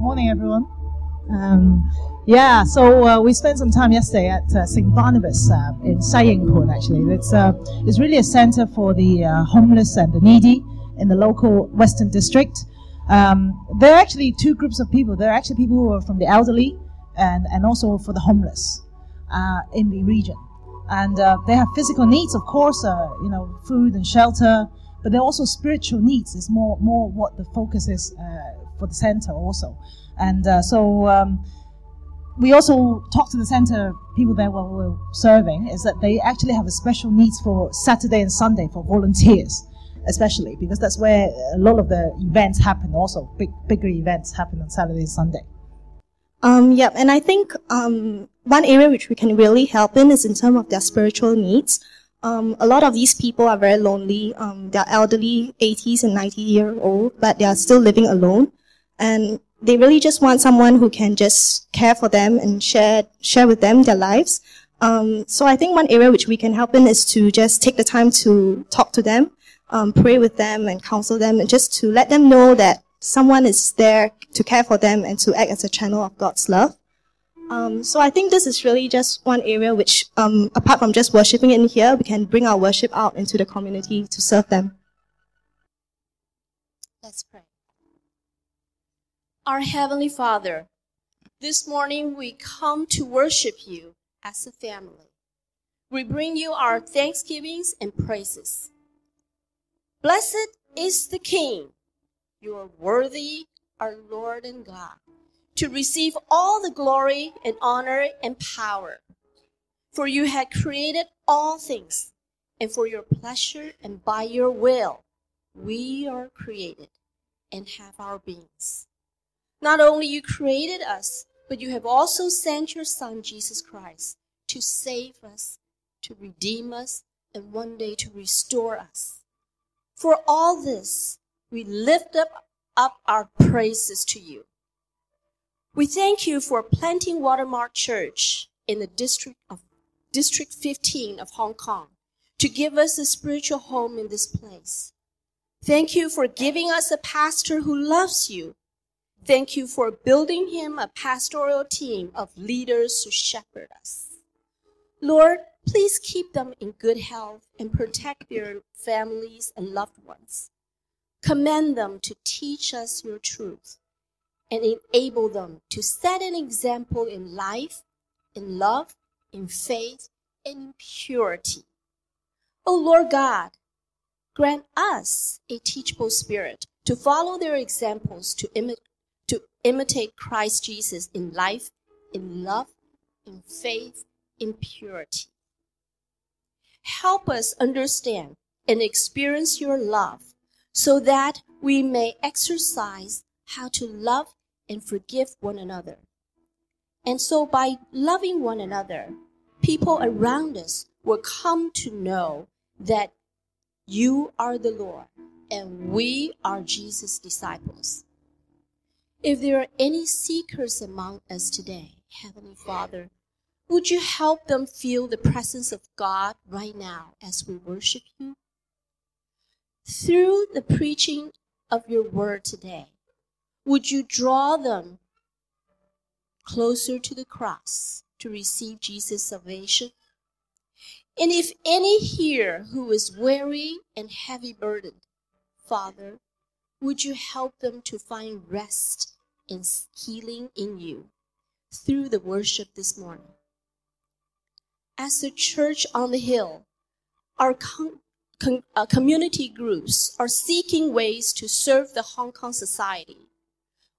Morning, everyone. Um, yeah, so uh, we spent some time yesterday at uh, St. Barnabas uh, in Sai Ying Pun, actually. It's, uh, it's really a center for the uh, homeless and the needy in the local Western District. Um, there are actually two groups of people. There are actually people who are from the elderly and, and also for the homeless uh, in the region. And they have physical needs, of course, you know, food and shelter, but they're also spiritual needs. It's more, more what the focus is for the center also. And uh, so um, we also talked to the center people there while we were serving is that they actually have a special needs for Saturday and Sunday for volunteers, especially because that's where a lot of the events happen. Also, big bigger events happen on Saturday and Sunday. Um, yeah, and I think um, one area which we can really help in is in terms of their spiritual needs. Um, a lot of these people are very lonely. Um, they're elderly, 80s and 90 year old, but they are still living alone and they really just want someone who can just care for them and share share with them their lives. Um, so I think one area which we can help in is to just take the time to talk to them, um, pray with them, and counsel them, and just to let them know that someone is there to care for them and to act as a channel of God's love. Um, so I think this is really just one area which, um, apart from just worshiping in here, we can bring our worship out into the community to serve them. Let's pray. Our Heavenly Father, this morning we come to worship you as a family. We bring you our thanksgivings and praises. Blessed is the King. You are worthy, our Lord and God, to receive all the glory and honor and power. For you had created all things, and for your pleasure and by your will, we are created and have our beings. Not only you created us, but you have also sent your Son, Jesus Christ, to save us, to redeem us, and one day to restore us. For all this, we lift up, up our praises to you. We thank you for planting Watermark Church in the district of District 15 of Hong Kong to give us a spiritual home in this place. Thank you for giving us a pastor who loves you Thank you for building him a pastoral team of leaders to shepherd us. Lord, please keep them in good health and protect their families and loved ones. Command them to teach us your truth and enable them to set an example in life, in love, in faith, and in purity. O Lord God, grant us a teachable spirit to follow their examples to imitate to imitate Christ Jesus in life, in love, in faith, in purity. Help us understand and experience your love so that we may exercise how to love and forgive one another. And so by loving one another, people around us will come to know that you are the Lord and we are Jesus' disciples. If there are any seekers among us today, Heavenly Father, would you help them feel the presence of God right now as we worship you? Through the preaching of your word today, would you draw them closer to the cross to receive Jesus' salvation? And if any here who is weary and heavy burdened, Father, would you help them to find rest and healing in you through the worship this morning? As the church on the hill, our con- uh, community groups are seeking ways to serve the Hong Kong society.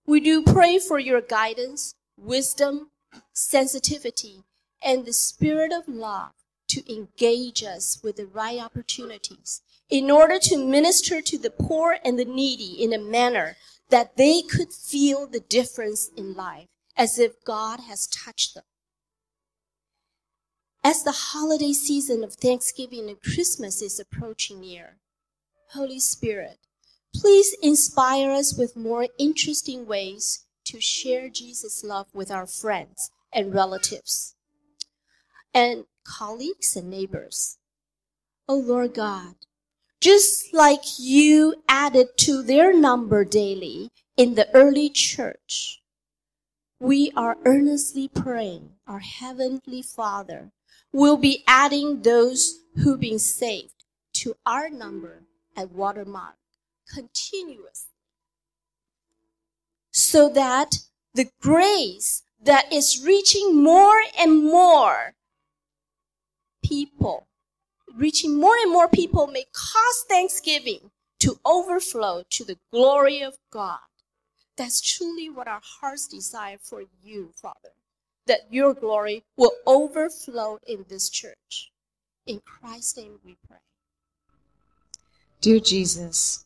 We do pray for your guidance, wisdom, sensitivity, and the spirit of love to engage us with the right opportunities in order to minister to the poor and the needy in a manner that they could feel the difference in life as if God has touched them. As the holiday season of Thanksgiving and Christmas is approaching near, Holy Spirit, please inspire us with more interesting ways to share Jesus' love with our friends and relatives and colleagues and neighbors. Oh Lord God, just like you added to their number daily in the early church, we are earnestly praying our Heavenly Father will be adding those who've been saved to our number at Watermark continuously. So that the grace that is reaching more and more people, reaching more and more people may cause thanksgiving to overflow to the glory of God. That's truly what our hearts desire for you, Father, that your glory will overflow in this church. In Christ's name we pray. Dear Jesus,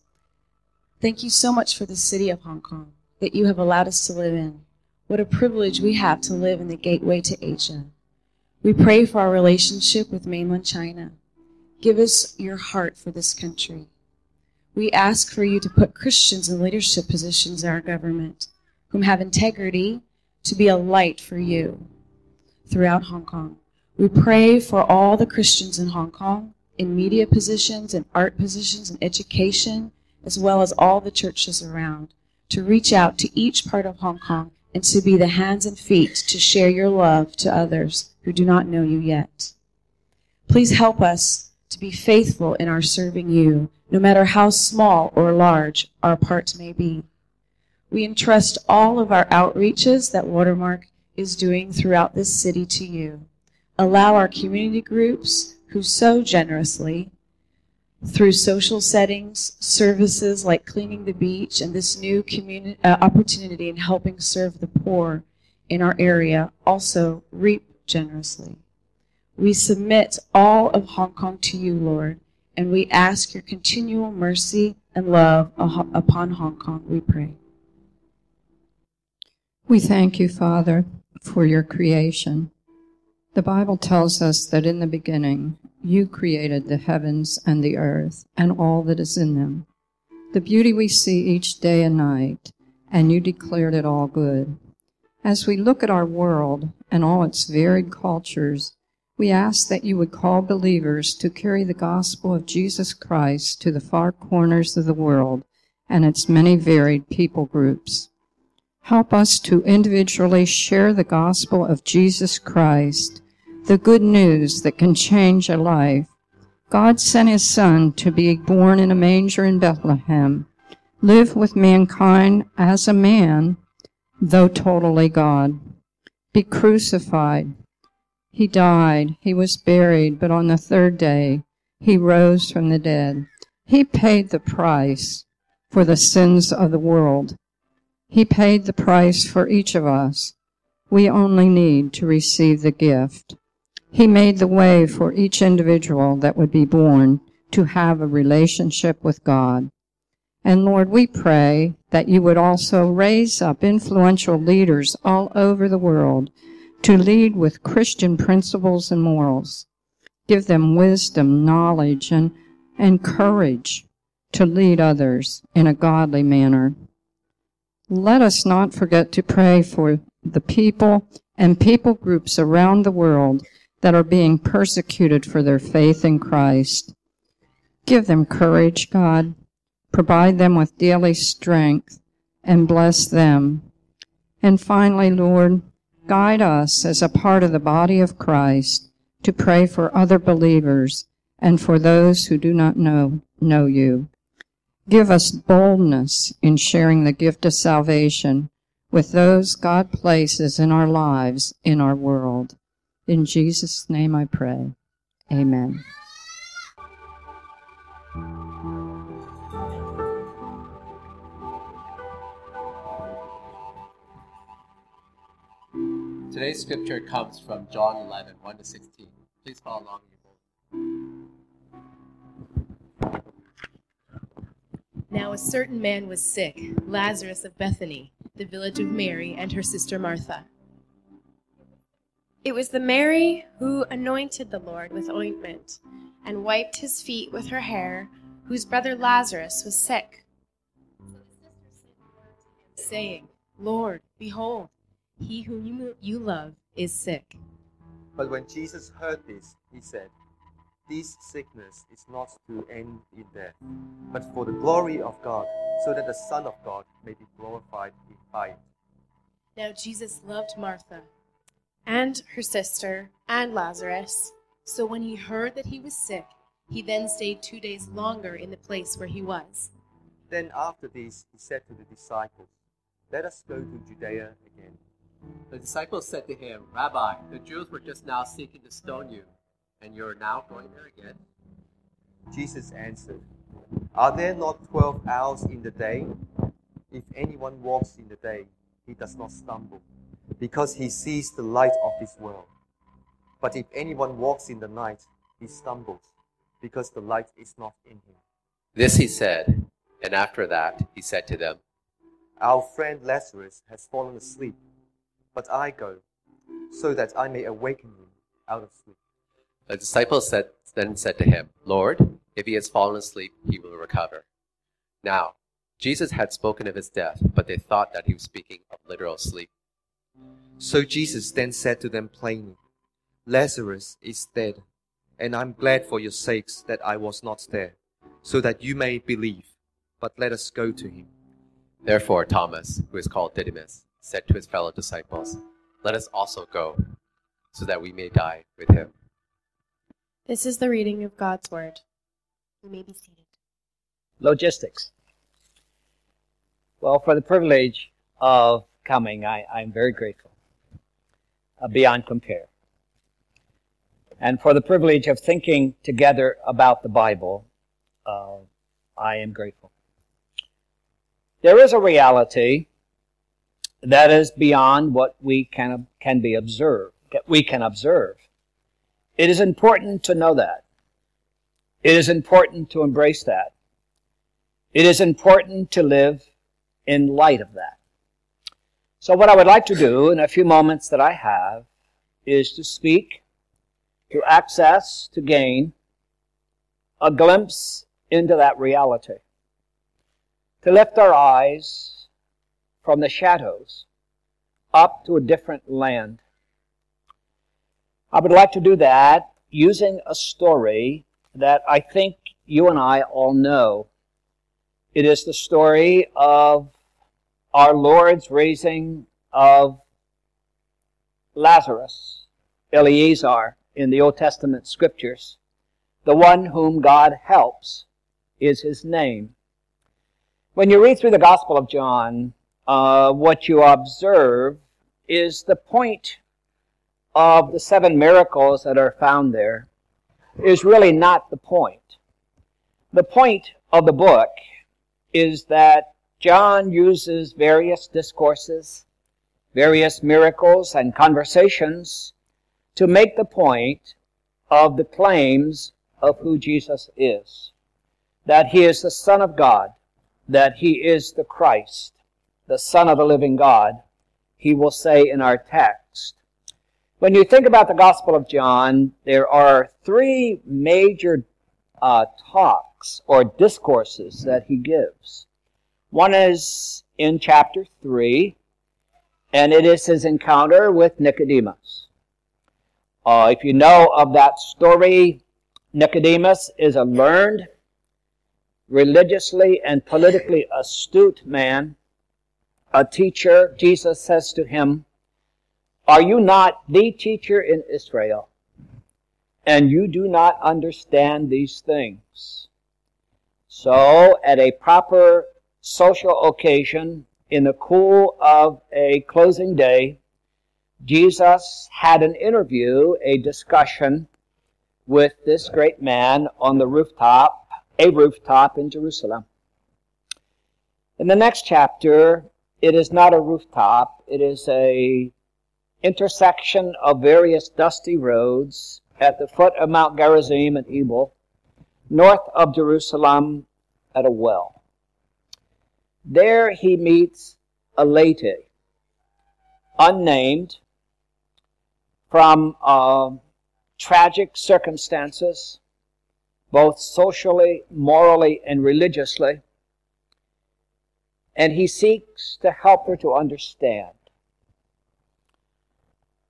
thank you so much for the city of Hong Kong that you have allowed us to live in. What a privilege we have to live in the gateway to Asia. We pray for our relationship with mainland China. Give us your heart for this country. We ask for you to put Christians in leadership positions in our government whom have integrity to be a light for you throughout Hong Kong. We pray for all the Christians in Hong Kong in media positions and art positions and education, as well as all the churches around, to reach out to each part of Hong Kong and to be the hands and feet to share your love to others who do not know you yet. Please help us to be faithful in our serving you, no matter how small or large our part may be. We entrust all of our outreaches that Watermark is doing throughout this city to you. Allow our community groups who so generously, through social settings, services like cleaning the beach, and this new community, uh, opportunity in helping serve the poor in our area, also reap generously. We submit all of Hong Kong to you, Lord, and we ask your continual mercy and love upon Hong Kong, we pray. We thank you, Father, for your creation. The Bible tells us that in the beginning you created the heavens and the earth and all that is in them, the beauty we see each day and night, and you declared it all good. As we look at our world and all its varied cultures, we ask that you would call believers to carry the gospel of Jesus Christ to the far corners of the world and its many varied people groups. Help us to individually share the gospel of Jesus Christ, the good news that can change a life. God sent his son to be born in a manger in Bethlehem, live with mankind as a man, though totally God, be crucified. He died, he was buried, but on the third day he rose from the dead. He paid the price for the sins of the world. He paid the price for each of us. We only need to receive the gift. He made the way for each individual that would be born to have a relationship with God. And Lord, we pray that you would also raise up influential leaders all over the world to lead with Christian principles and morals. Give them wisdom, knowledge, and, and courage to lead others in a godly manner. Let us not forget to pray for the people and people groups around the world that are being persecuted for their faith in Christ. Give them courage, God, Provide them with daily strength and bless them. And finally, Lord, guide us as a part of the body of Christ to pray for other believers and for those who do not know, know you. Give us boldness in sharing the gift of salvation with those God places in our lives in our world. In Jesus' name I pray. Amen. Today's scripture comes from John 11, 1 to 16. Please follow along in your book. Now a certain man was sick, Lazarus of Bethany, the village of Mary and her sister Martha. It was the Mary who anointed the Lord with ointment and wiped his feet with her hair, whose brother Lazarus was sick. Saying, Lord, behold, he whom you love is sick. But when Jesus heard this, he said, This sickness is not to end in death, but for the glory of God, so that the Son of God may be glorified by it. Now Jesus loved Martha and her sister and Lazarus. So when he heard that he was sick, he then stayed two days longer in the place where he was. Then after this, he said to the disciples, Let us go to Judea again. The disciples said to him, Rabbi, the Jews were just now seeking to stone you, and you are now going there again? Jesus answered, Are there not twelve hours in the day? If anyone walks in the day, he does not stumble, because he sees the light of this world. But if anyone walks in the night, he stumbles, because the light is not in him. This he said, and after that he said to them, Our friend Lazarus has fallen asleep, but I go, so that I may awaken him out of sleep. The disciples said, then said to him, Lord, if he has fallen asleep, he will recover. Now, Jesus had spoken of his death, but they thought that he was speaking of literal sleep. So Jesus then said to them plainly, Lazarus is dead, and I'm glad for your sakes that I was not there, so that you may believe. But let us go to him. Therefore, Thomas, who is called Didymus, said to his fellow disciples, Let us also go, so that we may die with him. This is the reading of God's Word. You may be seated. Logistics. Well, for the privilege of coming, I, I'm very grateful, beyond compare. And for the privilege of thinking together about the Bible, uh, I am grateful. There is a reality that is beyond what we can, can be observed, we can observe. It is important to know that. It is important to embrace that. It is important to live in light of that. So what I would like to do in a few moments that I have is to speak, to access, to gain a glimpse into that reality. To lift our eyes from the shadows up to a different land. I would like to do that using a story that I think you and I all know. It is the story of our Lord's raising of Lazarus, Eleazar, in the Old Testament scriptures. The one whom God helps is his name. When you read through the Gospel of John, uh, what you observe is the point of the seven miracles that are found there is really not the point. The point of the book is that John uses various discourses, various miracles and conversations to make the point of the claims of who Jesus is. That he is the Son of God, that he is the Christ, the Son of the living God, he will say in our text. When you think about the Gospel of John, there are three major uh, talks or discourses that he gives. One is in chapter 3, and it is his encounter with Nicodemus. Uh, if you know of that story, Nicodemus is a learned, religiously and politically astute man, a teacher. Jesus says to him, Are you not the teacher in Israel? And you do not understand these things. So, at a proper social occasion in the cool of a closing day, Jesus had an interview, a discussion with this great man on the rooftop, a rooftop in Jerusalem. In the next chapter, it is not a rooftop, it is a intersection of various dusty roads at the foot of Mount Gerizim and Ebal, north of Jerusalem at a well. There he meets a lady, unnamed, from uh, tragic circumstances, both socially, morally, and religiously, and he seeks to help her to understand.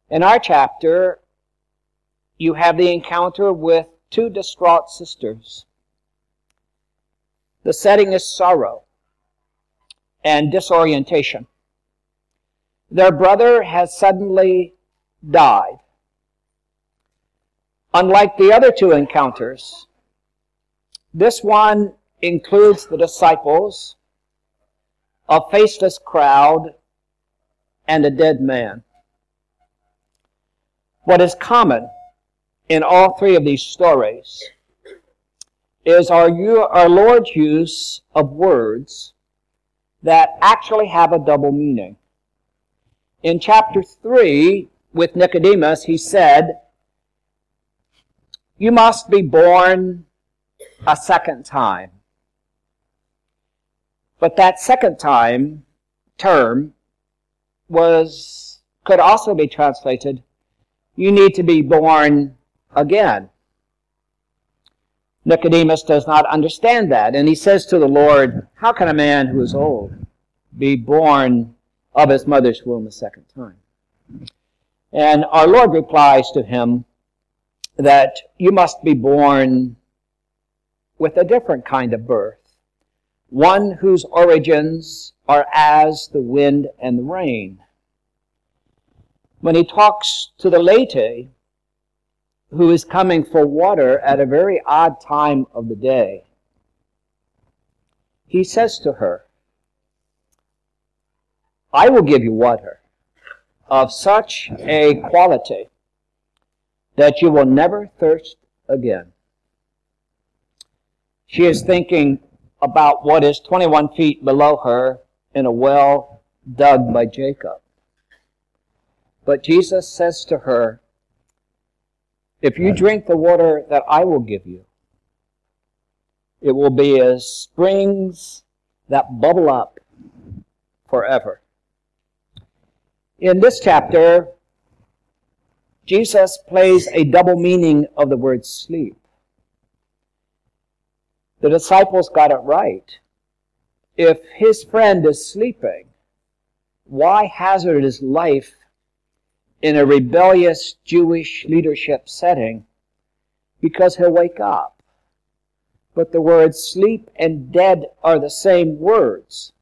In our chapter, you have the encounter with two distraught sisters. The setting is sorrow and disorientation. Their brother has suddenly died. Unlike the other two encounters, this one includes the disciples, a faceless crowd, and a dead man. What is common in all three of these stories is our, our Lord's use of words that actually have a double meaning. In chapter 3, with Nicodemus, he said, You must be born a second time. But that second time term was, could also be translated, you need to be born again. Nicodemus does not understand that, and he says to the Lord, How can a man who is old be born of his mother's womb a second time? And our Lord replies to him that you must be born with a different kind of birth, one whose origins are as the wind and the rain. When he talks to the laity, who is coming for water at a very odd time of the day, he says to her, I will give you water of such a quality that you will never thirst again. She is thinking about what is 21 feet below her in a well dug by Jacob. But Jesus says to her, if you drink the water that I will give you, it will be as springs that bubble up forever. In this chapter, Jesus plays a double meaning of the word sleep. The disciples got it right. If his friend is sleeping, why hazard his life in a rebellious Jewish leadership setting because he'll wake up. But the words sleep and dead are the same words.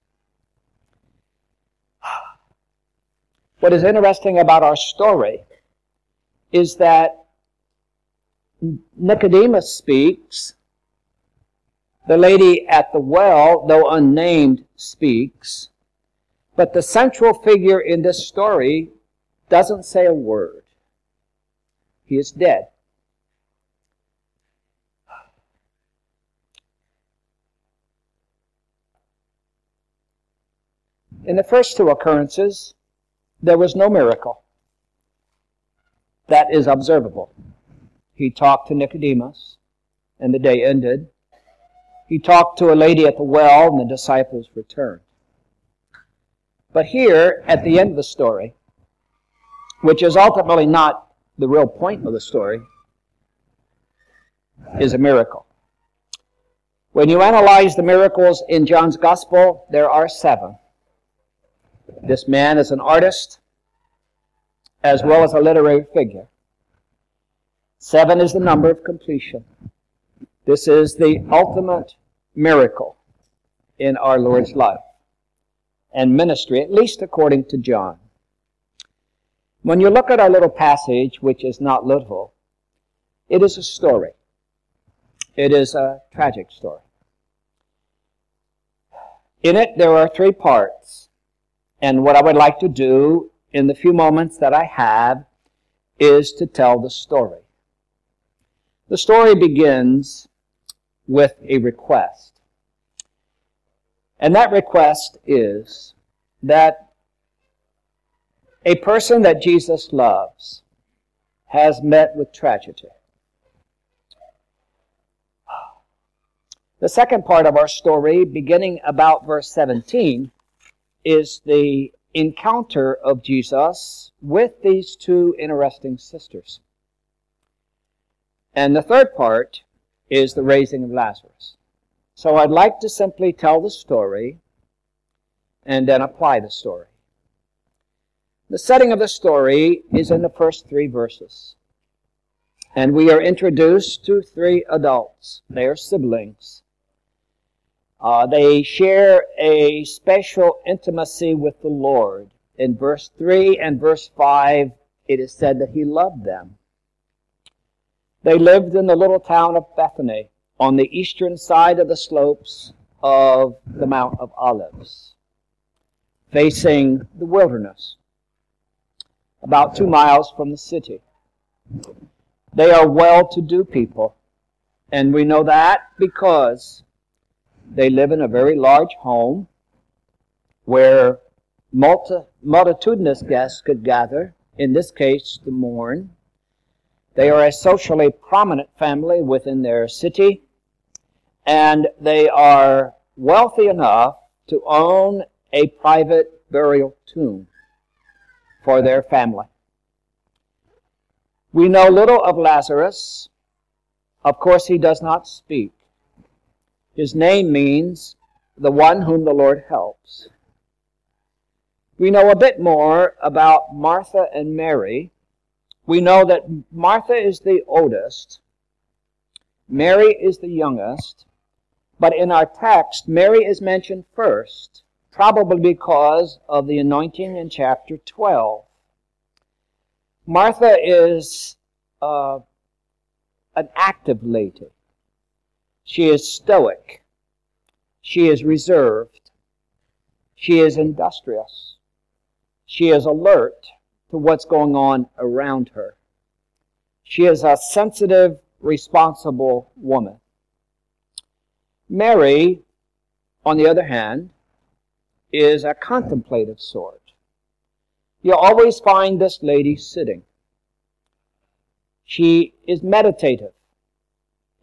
What is interesting about our story is that Nicodemus speaks, the lady at the well, though unnamed, speaks, but the central figure in this story doesn't say a word. He is dead. In the first two occurrences, there was no miracle that is observable. He talked to Nicodemus, and the day ended. He talked to a lady at the well, and the disciples returned. But here, at the end of the story, which is ultimately not the real point of the story, is a miracle. When you analyze the miracles in John's Gospel, there are seven. This man is an artist as well as a literary figure. Seven is the number of completion. This is the ultimate miracle in our Lord's life and ministry, at least according to John. When you look at our little passage, which is not little, it is a story. It is a tragic story. In it, there are three parts. And what I would like to do in the few moments that I have is to tell the story. The story begins with a request. And that request is that a person that Jesus loves has met with tragedy. The second part of our story, beginning about verse 17, is the encounter of Jesus with these two interesting sisters. And the third part is the raising of Lazarus. So I'd like to simply tell the story and then apply the story. The setting of the story is in the first three verses. And we are introduced to three adults. They are siblings. Uh, they share a special intimacy with the Lord In verse 3 and verse 5, it is said that he loved them. They lived in the little town of Bethany on the eastern side of the slopes of the Mount of Olives, facing the wilderness, about two miles from the city. They are well to do people, and we know that because they live in a very large home where multi- multitudinous guests could gather, in this case, to mourn. They are a socially prominent family within their city, and they are wealthy enough to own a private burial tomb for their family. We know little of Lazarus. Of course, he does not speak. His name means the one whom the Lord helps. We know a bit more about Martha and Mary. We know that Martha is the oldest, Mary is the youngest, but in our text, Mary is mentioned first, probably because of the anointing in chapter 12. Martha is uh, an active lady. She is stoic. She is reserved. She is industrious. She is alert to what's going on around her. She is a sensitive, responsible woman. Mary, on the other hand, is a contemplative sort. You always find this lady sitting. She is meditative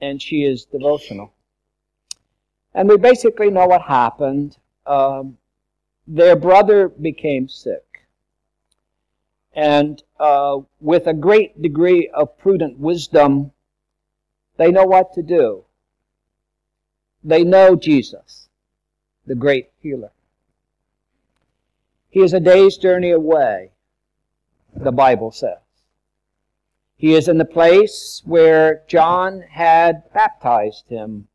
and she is devotional. And we basically know what happened. Um, their brother became sick. And uh, with a great degree of prudent wisdom, they know what to do. They know Jesus, the great healer. He is a day's journey away, the Bible says. He is in the place where John had baptized him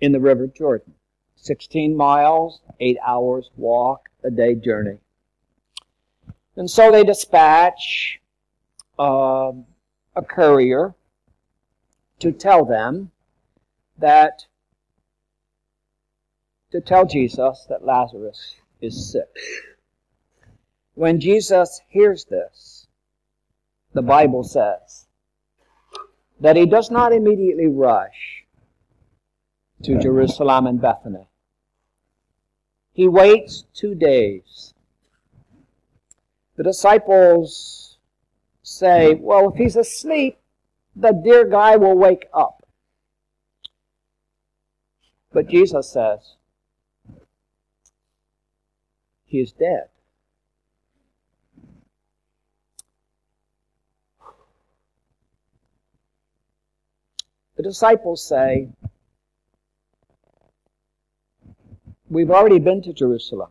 in the River Jordan. 16 miles, 8 hours walk, a day journey. And so they dispatch uh, a courier to tell them that, to tell Jesus that Lazarus is sick. When Jesus hears this, the Bible says that he does not immediately rush to Jerusalem and Bethany. He waits two days. The disciples say, mm-hmm. well, if he's asleep, the dear guy will wake up. But Jesus says, he is dead. The disciples say, We've already been to Jerusalem.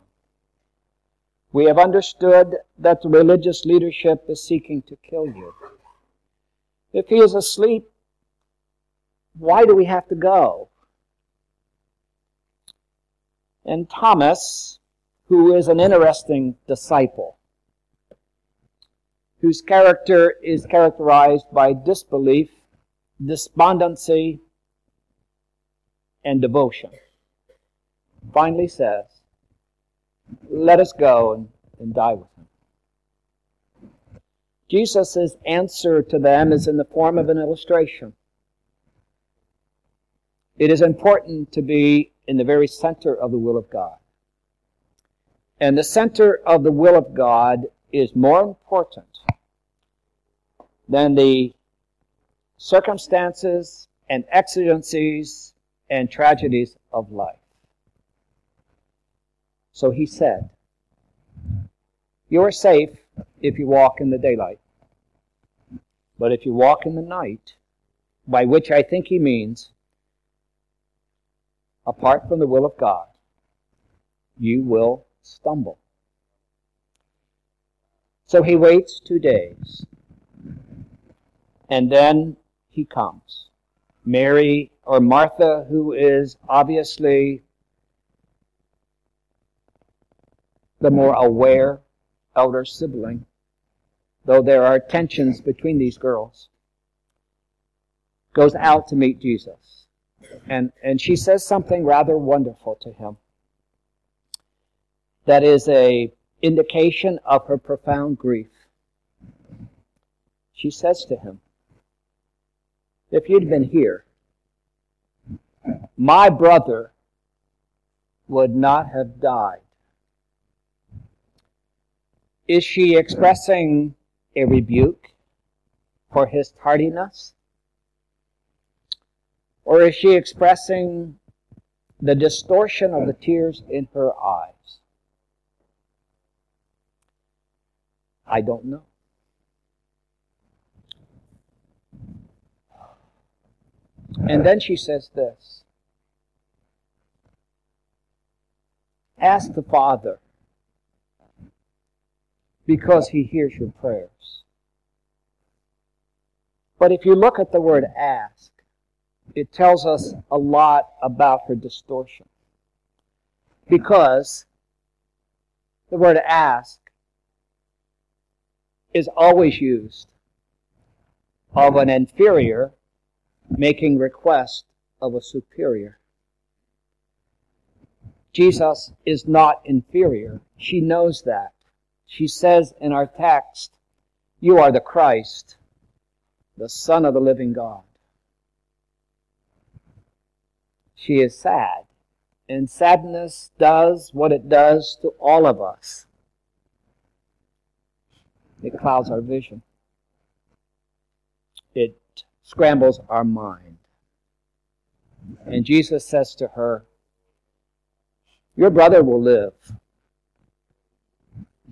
We have understood that the religious leadership is seeking to kill you. If he is asleep, why do we have to go? And Thomas, who is an interesting disciple, whose character is characterized by disbelief despondency, and devotion. Finally says, Let us go and, and die with him. Jesus' answer to them is in the form of an illustration. It is important to be in the very center of the will of God. And the center of the will of God is more important than the circumstances and exigencies and tragedies of life. So he said, You are safe if you walk in the daylight. But if you walk in the night, by which I think he means, apart from the will of God, you will stumble. So he waits two days. And then he comes. Mary or Martha, who is obviously the more aware elder sibling, though there are tensions between these girls, goes out to meet Jesus. And, and she says something rather wonderful to him. That is a indication of her profound grief. She says to him, If you'd been here, my brother would not have died. Is she expressing a rebuke for his tardiness? Or is she expressing the distortion of the tears in her eyes? I don't know. And then she says this Ask the Father because he hears your prayers. But if you look at the word ask, it tells us a lot about her distortion. Because the word ask is always used of an inferior making request of a superior. Jesus is not inferior. She knows that. She says in our text, You are the Christ, the Son of the living God. She is sad, and sadness does what it does to all of us it clouds our vision, scrambles our mind. And Jesus says to her, Your brother will live.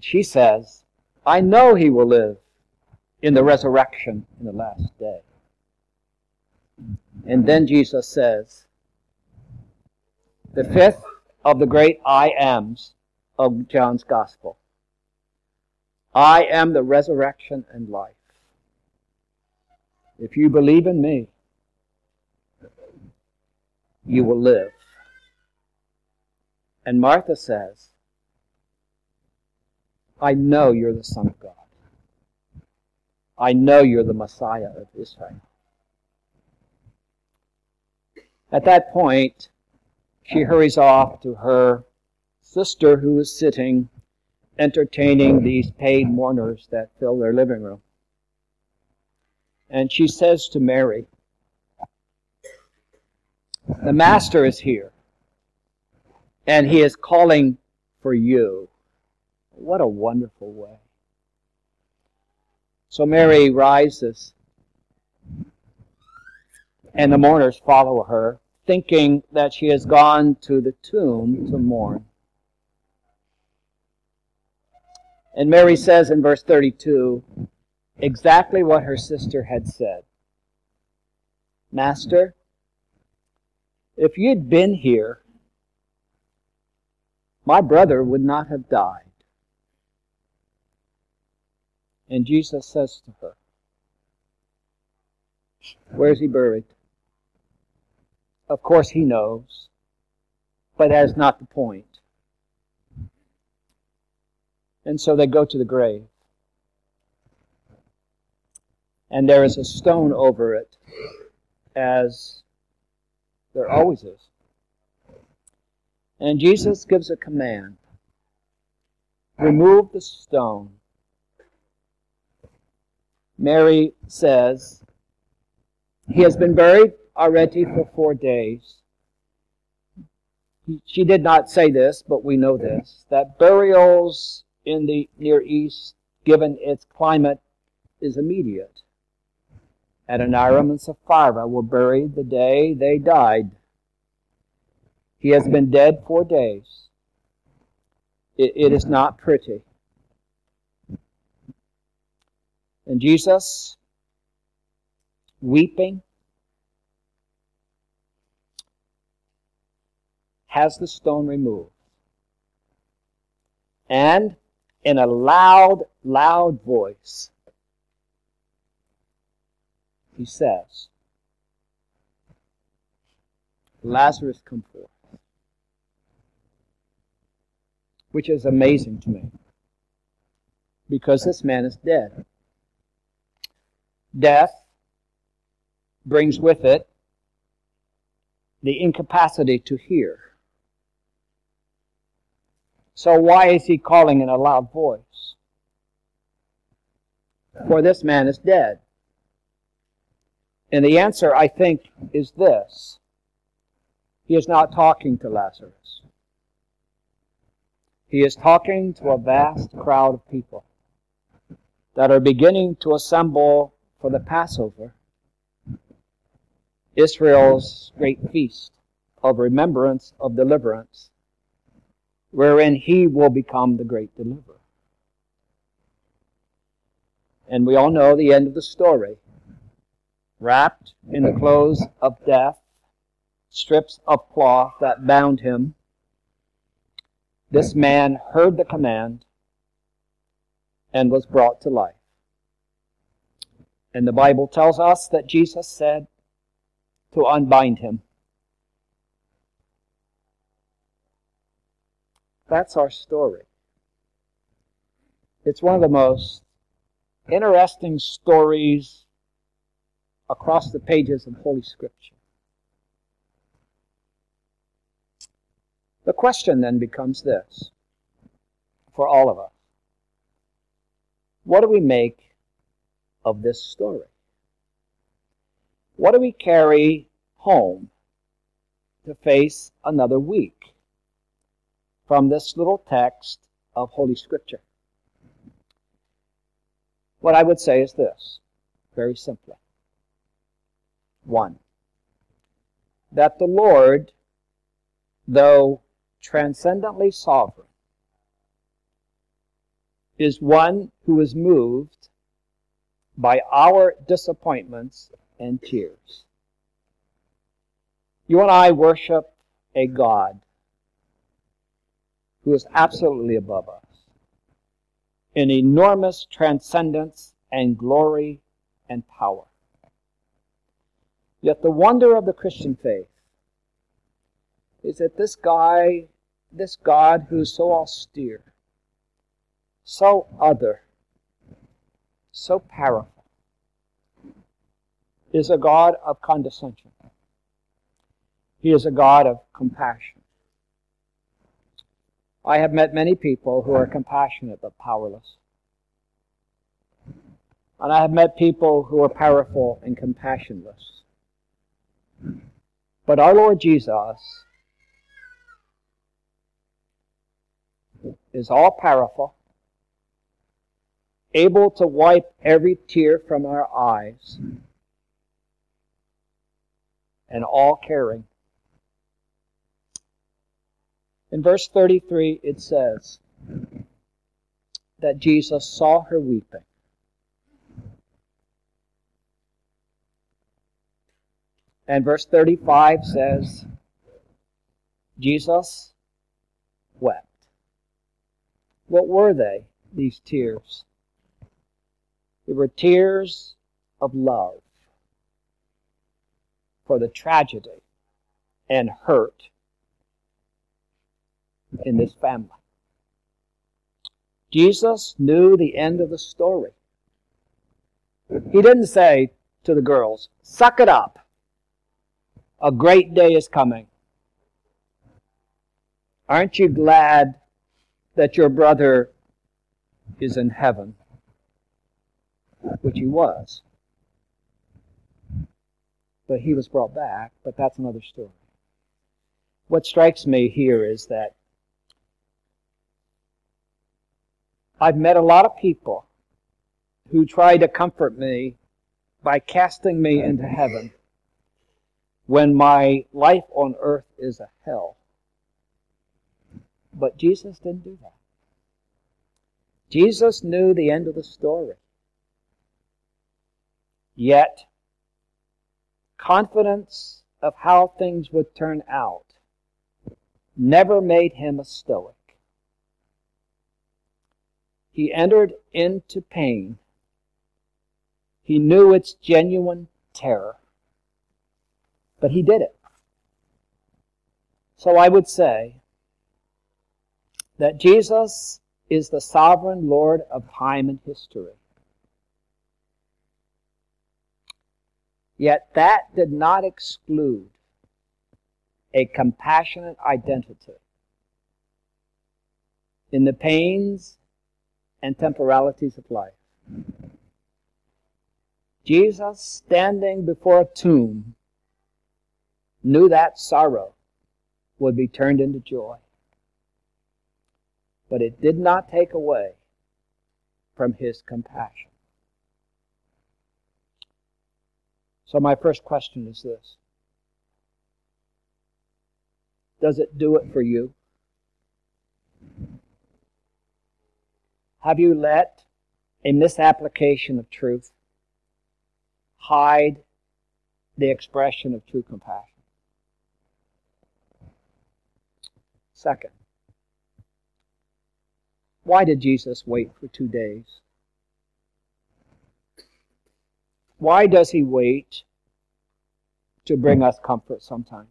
She says, I know he will live in the resurrection in the last day. And then Jesus says, the fifth of the great I ams of John's Gospel. I am the resurrection and life. If you believe in me, you will live. And Martha says, I know you're the Son of God. I know you're the Messiah of Israel. At that point, she hurries off to her sister who is sitting entertaining these paid mourners that fill their living room. And she says to Mary, The Master is here, and he is calling for you. What a wonderful way. So Mary rises, and the mourners follow her, thinking that she has gone to the tomb to mourn. And Mary says in verse 32 exactly what her sister had said Master, if you'd been here, my brother would not have died. And Jesus says to her, Where's he buried? Of course he knows, but that's not the point. And so they go to the grave. And there is a stone over it, as there always is. And Jesus gives a command remove the stone. Mary says, He has been buried already for four days. She did not say this, but we know this that burials in the Near East, given its climate, is immediate. Adoniram and Sapphira were buried the day they died. He has been dead four days. it, it is not pretty. And Jesus, weeping, has the stone removed. And in a loud, loud voice, he says, Lazarus, come forth. Which is amazing to me. because this man is dead. Death brings with it the incapacity to hear. So why is he calling in a loud voice? For this man is dead. And the answer, I think, is this. He is not talking to Lazarus. He is talking to a vast crowd of people that are beginning to assemble for the Passover, Israel's great feast of remembrance of deliverance, wherein he will become the great deliverer. And we all know the end of the story. Wrapped in the clothes of death, strips of cloth that bound him, this man heard the command and was brought to life. And the Bible tells us that Jesus said to unbind him. That's our story. It's one of the most interesting stories across the pages of Holy Scripture. The question then becomes this for all of us What do we make of this story? What do we carry home to face another week from this little text of Holy Scripture? What I would say is this, very simply. One, that the Lord, though transcendently sovereign, is one who is moved by our disappointments and tears. You and I worship a God who is absolutely above us in enormous transcendence and glory and power. Yet the wonder of the Christian faith is that this guy, this God who's so austere, so other, so powerful, is a God of condescension. He is a God of compassion. I have met many people who are compassionate but powerless. And I have met people who are powerful and compassionless. But our Lord Jesus is all powerful, able to wipe every tear from our eyes, and all caring. In verse 33, it says that Jesus saw her weeping. And verse 35 says, Jesus wept. What were they, these tears? They were tears of love for the tragedy and hurt in this family. Jesus knew the end of the story. He didn't say to the girls, suck it up. A great day is coming. Aren't you glad that your brother is in heaven? Which he was. But he was brought back, but that's another story. What strikes me here is that I've met a lot of people who try to comfort me by casting me into heaven when my life on earth is a hell. But Jesus didn't do that. Jesus knew the end of the story. Yet, confidence of how things would turn out never made him a stoic. He entered into pain. He knew its genuine terror. But he did it. So I would say that Jesus is the sovereign Lord of time and history. Yet that did not exclude a compassionate identity in the pains and temporalities of life. Jesus, standing before a tomb, knew that sorrow would be turned into joy. But it did not take away from his compassion. So, my first question is this Does it do it for you? Have you let a misapplication of truth hide the expression of true compassion? Second, why did Jesus wait for two days? Why does he wait to bring us comfort sometimes?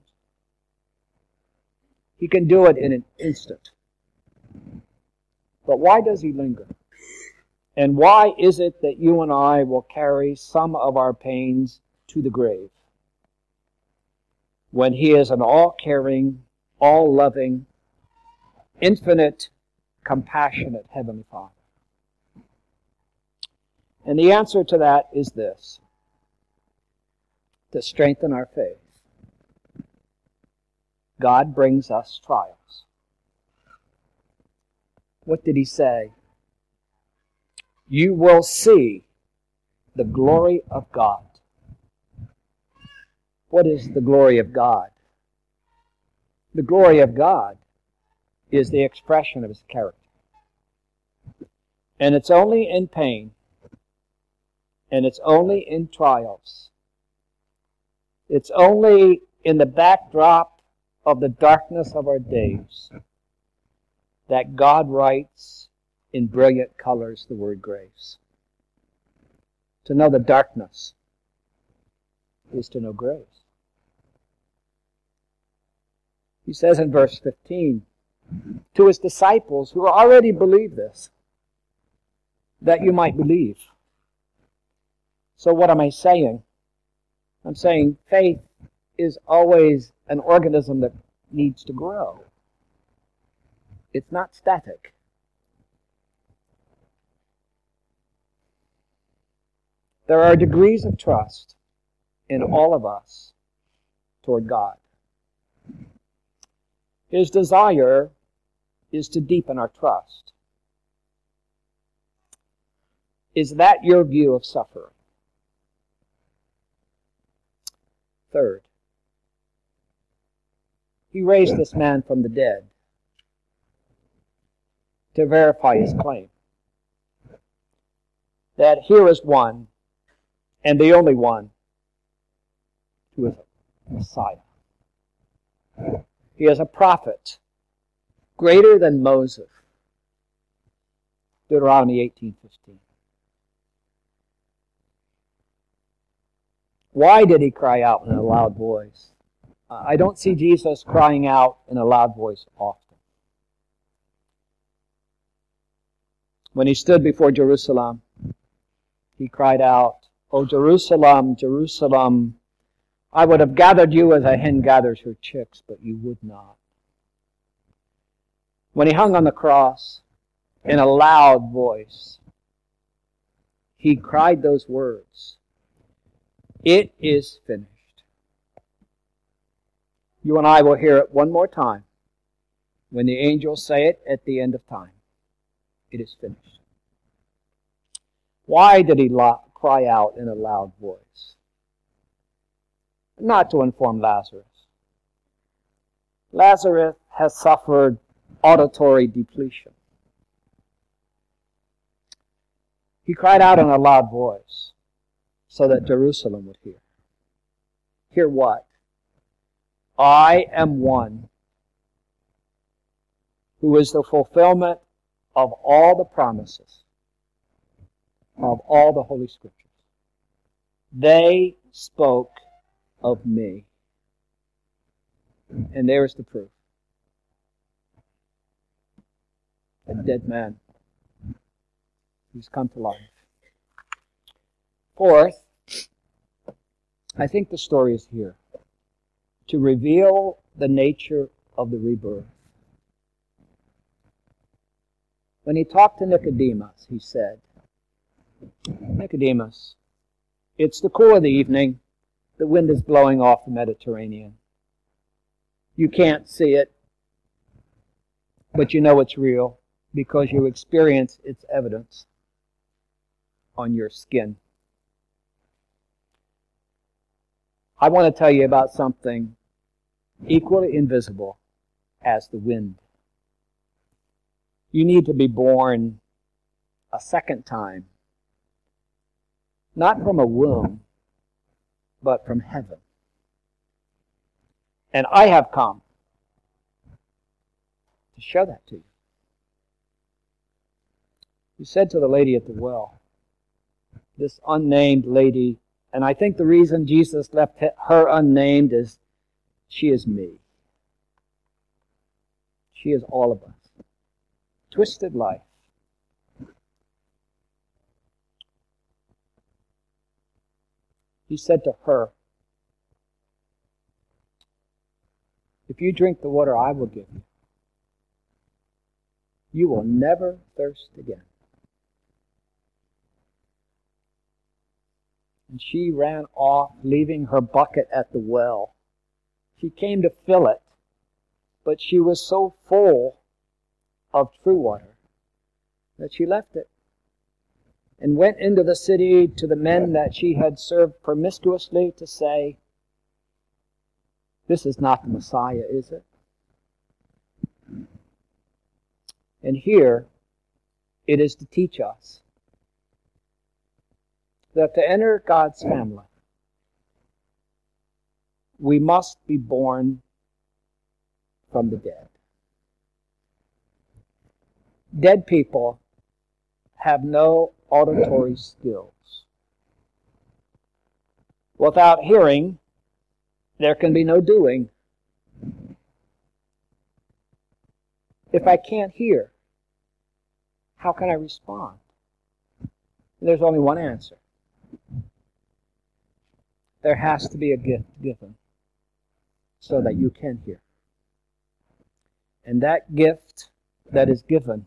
He can do it in an instant. But why does he linger? And why is it that you and I will carry some of our pains to the grave? When he is an all caring, all loving, infinite, compassionate Heavenly Father? And the answer to that is this to strengthen our faith. God brings us trials. What did he say? You will see the glory of God. What is the glory of God? The glory of God is the expression of his character. And it's only in pain, and it's only in trials, it's only in the backdrop of the darkness of our days that God writes in brilliant colors the word grace. To know the darkness is to know grace. He says in verse 15 to his disciples who already believe this, that you might believe. So, what am I saying? I'm saying faith is always an organism that needs to grow. It's not static. There are degrees of trust in all of us toward God. His desire is to deepen our trust. Is that your view of suffering? Third, he raised this man from the dead to verify his claim that here is one and the only one who is a Messiah. He is a prophet greater than Moses. Deuteronomy 18:15. Why did he cry out in a loud voice? I don't see Jesus crying out in a loud voice often. When he stood before Jerusalem, he cried out, O Jerusalem, Jerusalem, I would have gathered you as a hen gathers her chicks, but you would not. When he hung on the cross in a loud voice, he cried those words It is finished. You and I will hear it one more time when the angels say it at the end of time. It is finished. Why did he cry out in a loud voice? Not to inform Lazarus. Lazarus has suffered auditory depletion. He cried out in a loud voice so that Jerusalem would hear. Hear what? I am one who is the fulfillment of all the promises of all the Holy Scriptures. They spoke of me. And there is the proof. A dead man He's come to life. Fourth, I think the story is here to reveal the nature of the rebirth. When he talked to Nicodemus, he said, Nicodemus, it's the cool of the evening. The wind is blowing off the Mediterranean. You can't see it, but you know it's real because you experience its evidence on your skin. I want to tell you about something equally invisible as the wind. You need to be born a second time, not from a womb, but from heaven. And I have come to show that to you. He said to the lady at the well, this unnamed lady, and I think the reason Jesus left her unnamed is she is me. She is all of us. Twisted life. He said to her, If you drink the water I will give you, you will never thirst again. And she ran off, leaving her bucket at the well. She came to fill it, but she was so full of true water that she left it and went into the city to the men that she had served promiscuously to say, This is not the Messiah, is it? And here it is to teach us that to enter God's family, we must be born from the dead. Dead people have no auditory skills. Without hearing, there can be no doing. If I can't hear, how can I respond? There's only one answer there has to be a gift given so that you can hear. And that gift that is given,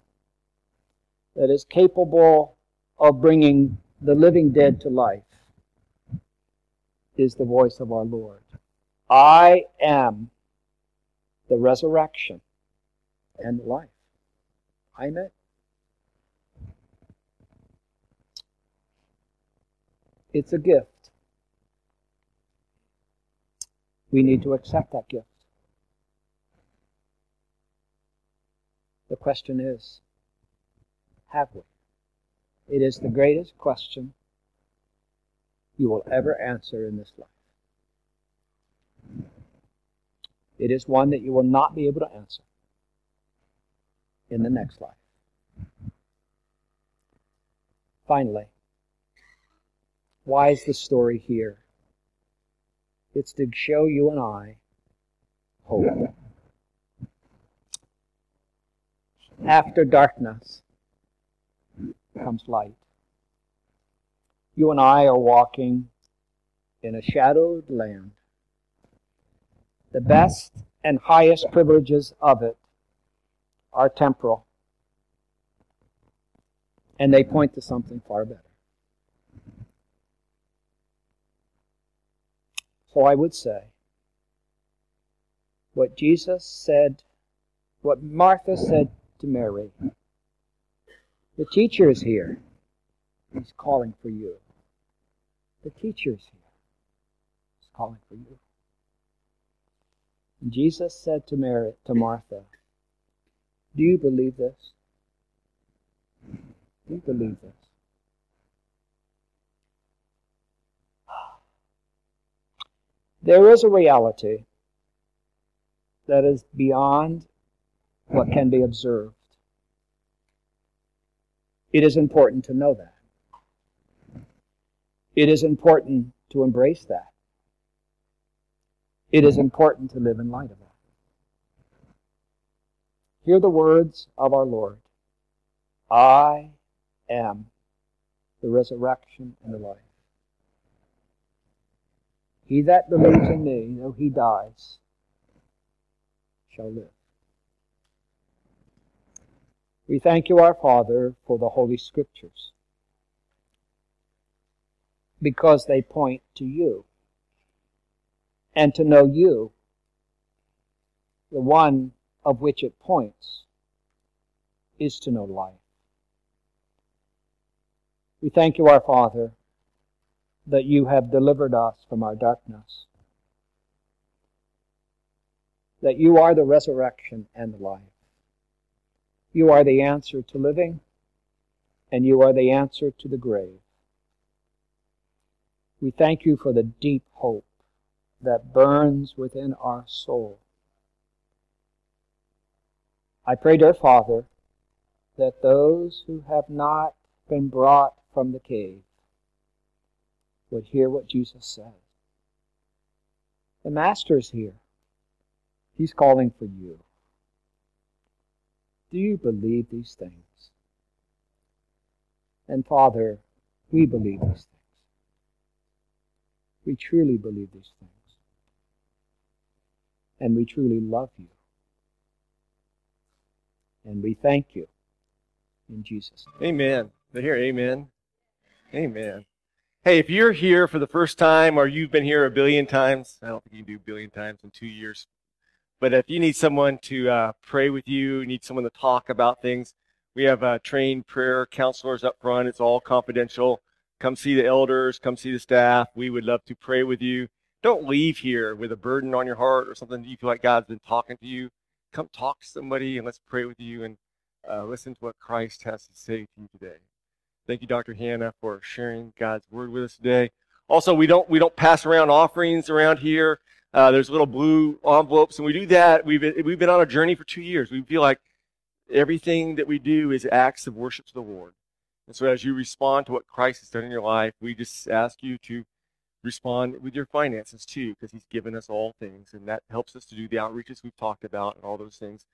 that is capable of bringing the living dead to life, is the voice of our Lord. I am the resurrection and life. I'm it. It's a gift. We need to accept that gift. The question is, have we? It is the greatest question you will ever answer in this life. It is one that you will not be able to answer in the next life. Finally, why is the story here? It's to show you and I hope. After darkness comes light. You and I are walking in a shadowed land. The best and highest privileges of it are temporal, and they point to something far better. So I would say what Jesus said, what Martha said to Mary. The teacher is here. He's calling for you. The teacher is here. He's calling for you. And Jesus said to Mary, to Martha, Do you believe this? Do you believe this? There is a reality that is beyond what can be observed. It is important to know that. It is important to embrace that. It is important to live in light of that. Hear the words of our Lord I am the resurrection, and the life. He that believes in me, though he dies, shall live. We thank you, our Father, for the Holy Scriptures, because they point to you. And to know you, the one of which it points, is to know life. We thank you, our Father, that you have delivered us from our darkness, that you are the resurrection and the life. You are the answer to living, and you are the answer to the grave. We thank you for the deep hope that burns within our soul. I pray, dear Father, that those who have not been brought from the cave would hear what Jesus said. The Master is here. He's calling for you. Do you believe these things? And Father, we believe these things. We truly believe these things. And we truly love you. And we thank you in Jesus' name. Amen. They hear amen. Amen. Hey, if you're here for the first time or you've been here a billion times, I don't think you can do a billion times in two years, but if you need someone to uh, pray with you, need someone to talk about things, we have uh, trained prayer counselors up front. It's all confidential. Come see the elders, come see the staff. We would love to pray with you. Don't leave here with a burden on your heart or something you feel like God's been talking to you. Come talk to somebody and let's pray with you and uh, listen to what Christ has to say to you today. Thank you, Dr. Hannah, for sharing God's word with us today. Also, we don't we don't pass around offerings around here. Uh, there's little blue envelopes, and we do that. We've been, we've been on a journey for two years. We feel like everything that we do is acts of worship to the Lord. And so, as you respond to what Christ has done in your life, we just ask you to respond with your finances too, because He's given us all things, and that helps us to do the outreaches we've talked about and all those things.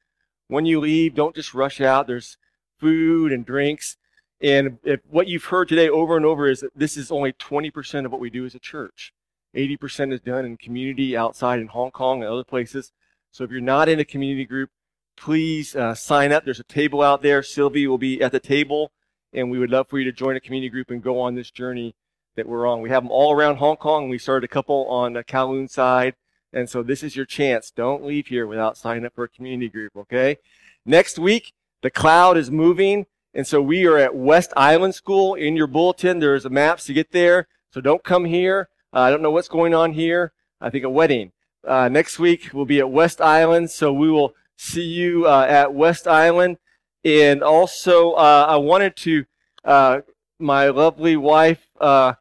When you leave, don't just rush out. There's food and drinks. And if what you've heard today over and over is that this is only 20% of what we do as a church. 80% is done in community outside in Hong Kong and other places. So if you're not in a community group, please uh, sign up. There's a table out there. Sylvie will be at the table, and we would love for you to join a community group and go on this journey that we're on. We have them all around Hong Kong. We started a couple on the Kowloon side, and so this is your chance. Don't leave here without signing up for a community group, okay? Next week, the cloud is moving, and so we are at West Island School. In your bulletin, there's a maps to get there. So don't come here. Uh, I don't know what's going on here. I think a wedding. Uh, next week we'll be at West Island, so we will see you uh, at West Island. And also, uh, I wanted to, uh, my lovely wife, uh,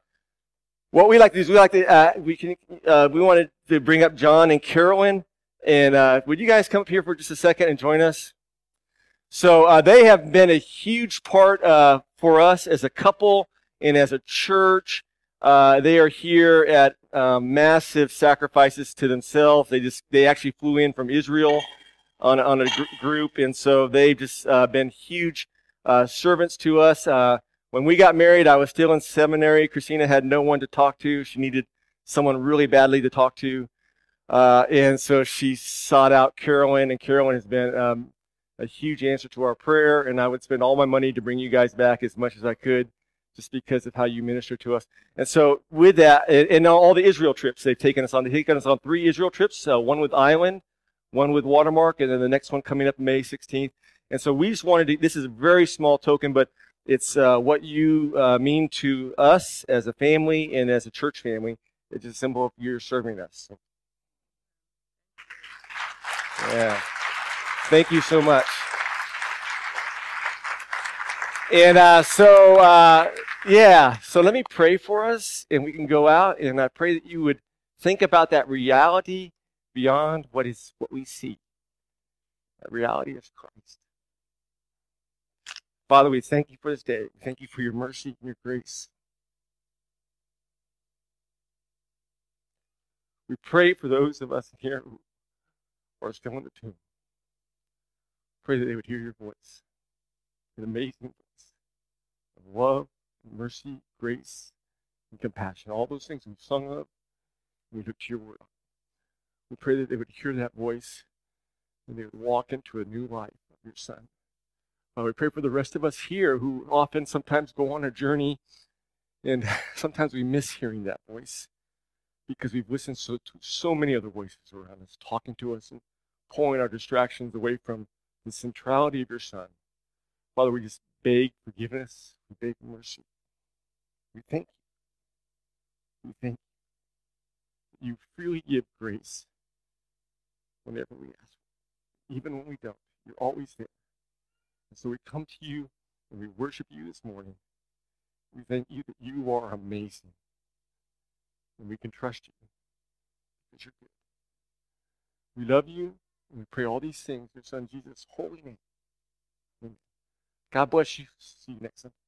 what we like to do is we like to, we can, we wanted to bring up John and Carolyn. And would you guys come up here for just a second and join us? So they have been a huge part for us as a couple and as a church. Uh, they are here at um, massive sacrifices to themselves. They just they actually flew in from Israel on on a gr- group, and so they've just uh, been huge uh, servants to us. Uh, when we got married, I was still in seminary. Christina had no one to talk to. She needed someone really badly to talk to, uh, and so she sought out Carolyn, and Carolyn has been um, a huge answer to our prayer. And I would spend all my money to bring you guys back as much as I could just because of how you minister to us. And so with that, and all the Israel trips they've taken us on, they've taken us on three Israel trips, uh, one with Island, one with Watermark, and then the next one coming up May 16th. And so we just wanted to, this is a very small token, but it's uh, what you uh, mean to us as a family and as a church family. It's a symbol of you're serving us. So. Yeah. Thank you so much. And uh, so, uh, yeah, so let me pray for us and we can go out. And I pray that you would think about that reality beyond what is what we see. That reality of Christ. Father, we thank you for this day. We thank you for your mercy and your grace. We pray for those of us here who are still in the tomb. Pray that they would hear your voice. An amazing voice of love mercy, grace, and compassion. All those things we've sung of, we look to your word. We pray that they would hear that voice and they would walk into a new life of your son. Uh, we pray for the rest of us here who often sometimes go on a journey and sometimes we miss hearing that voice because we've listened so to so many other voices around us talking to us and pulling our distractions away from the centrality of your son. Father, we just beg forgiveness. We beg mercy. We thank you. We thank you. You freely give grace whenever we ask. Even when we don't, you're always there. And so we come to you and we worship you this morning. We thank you that you are amazing. And we can trust you because you're good. We love you and we pray all these things in your son Jesus' holy name. Amen. God bless you. See you next time.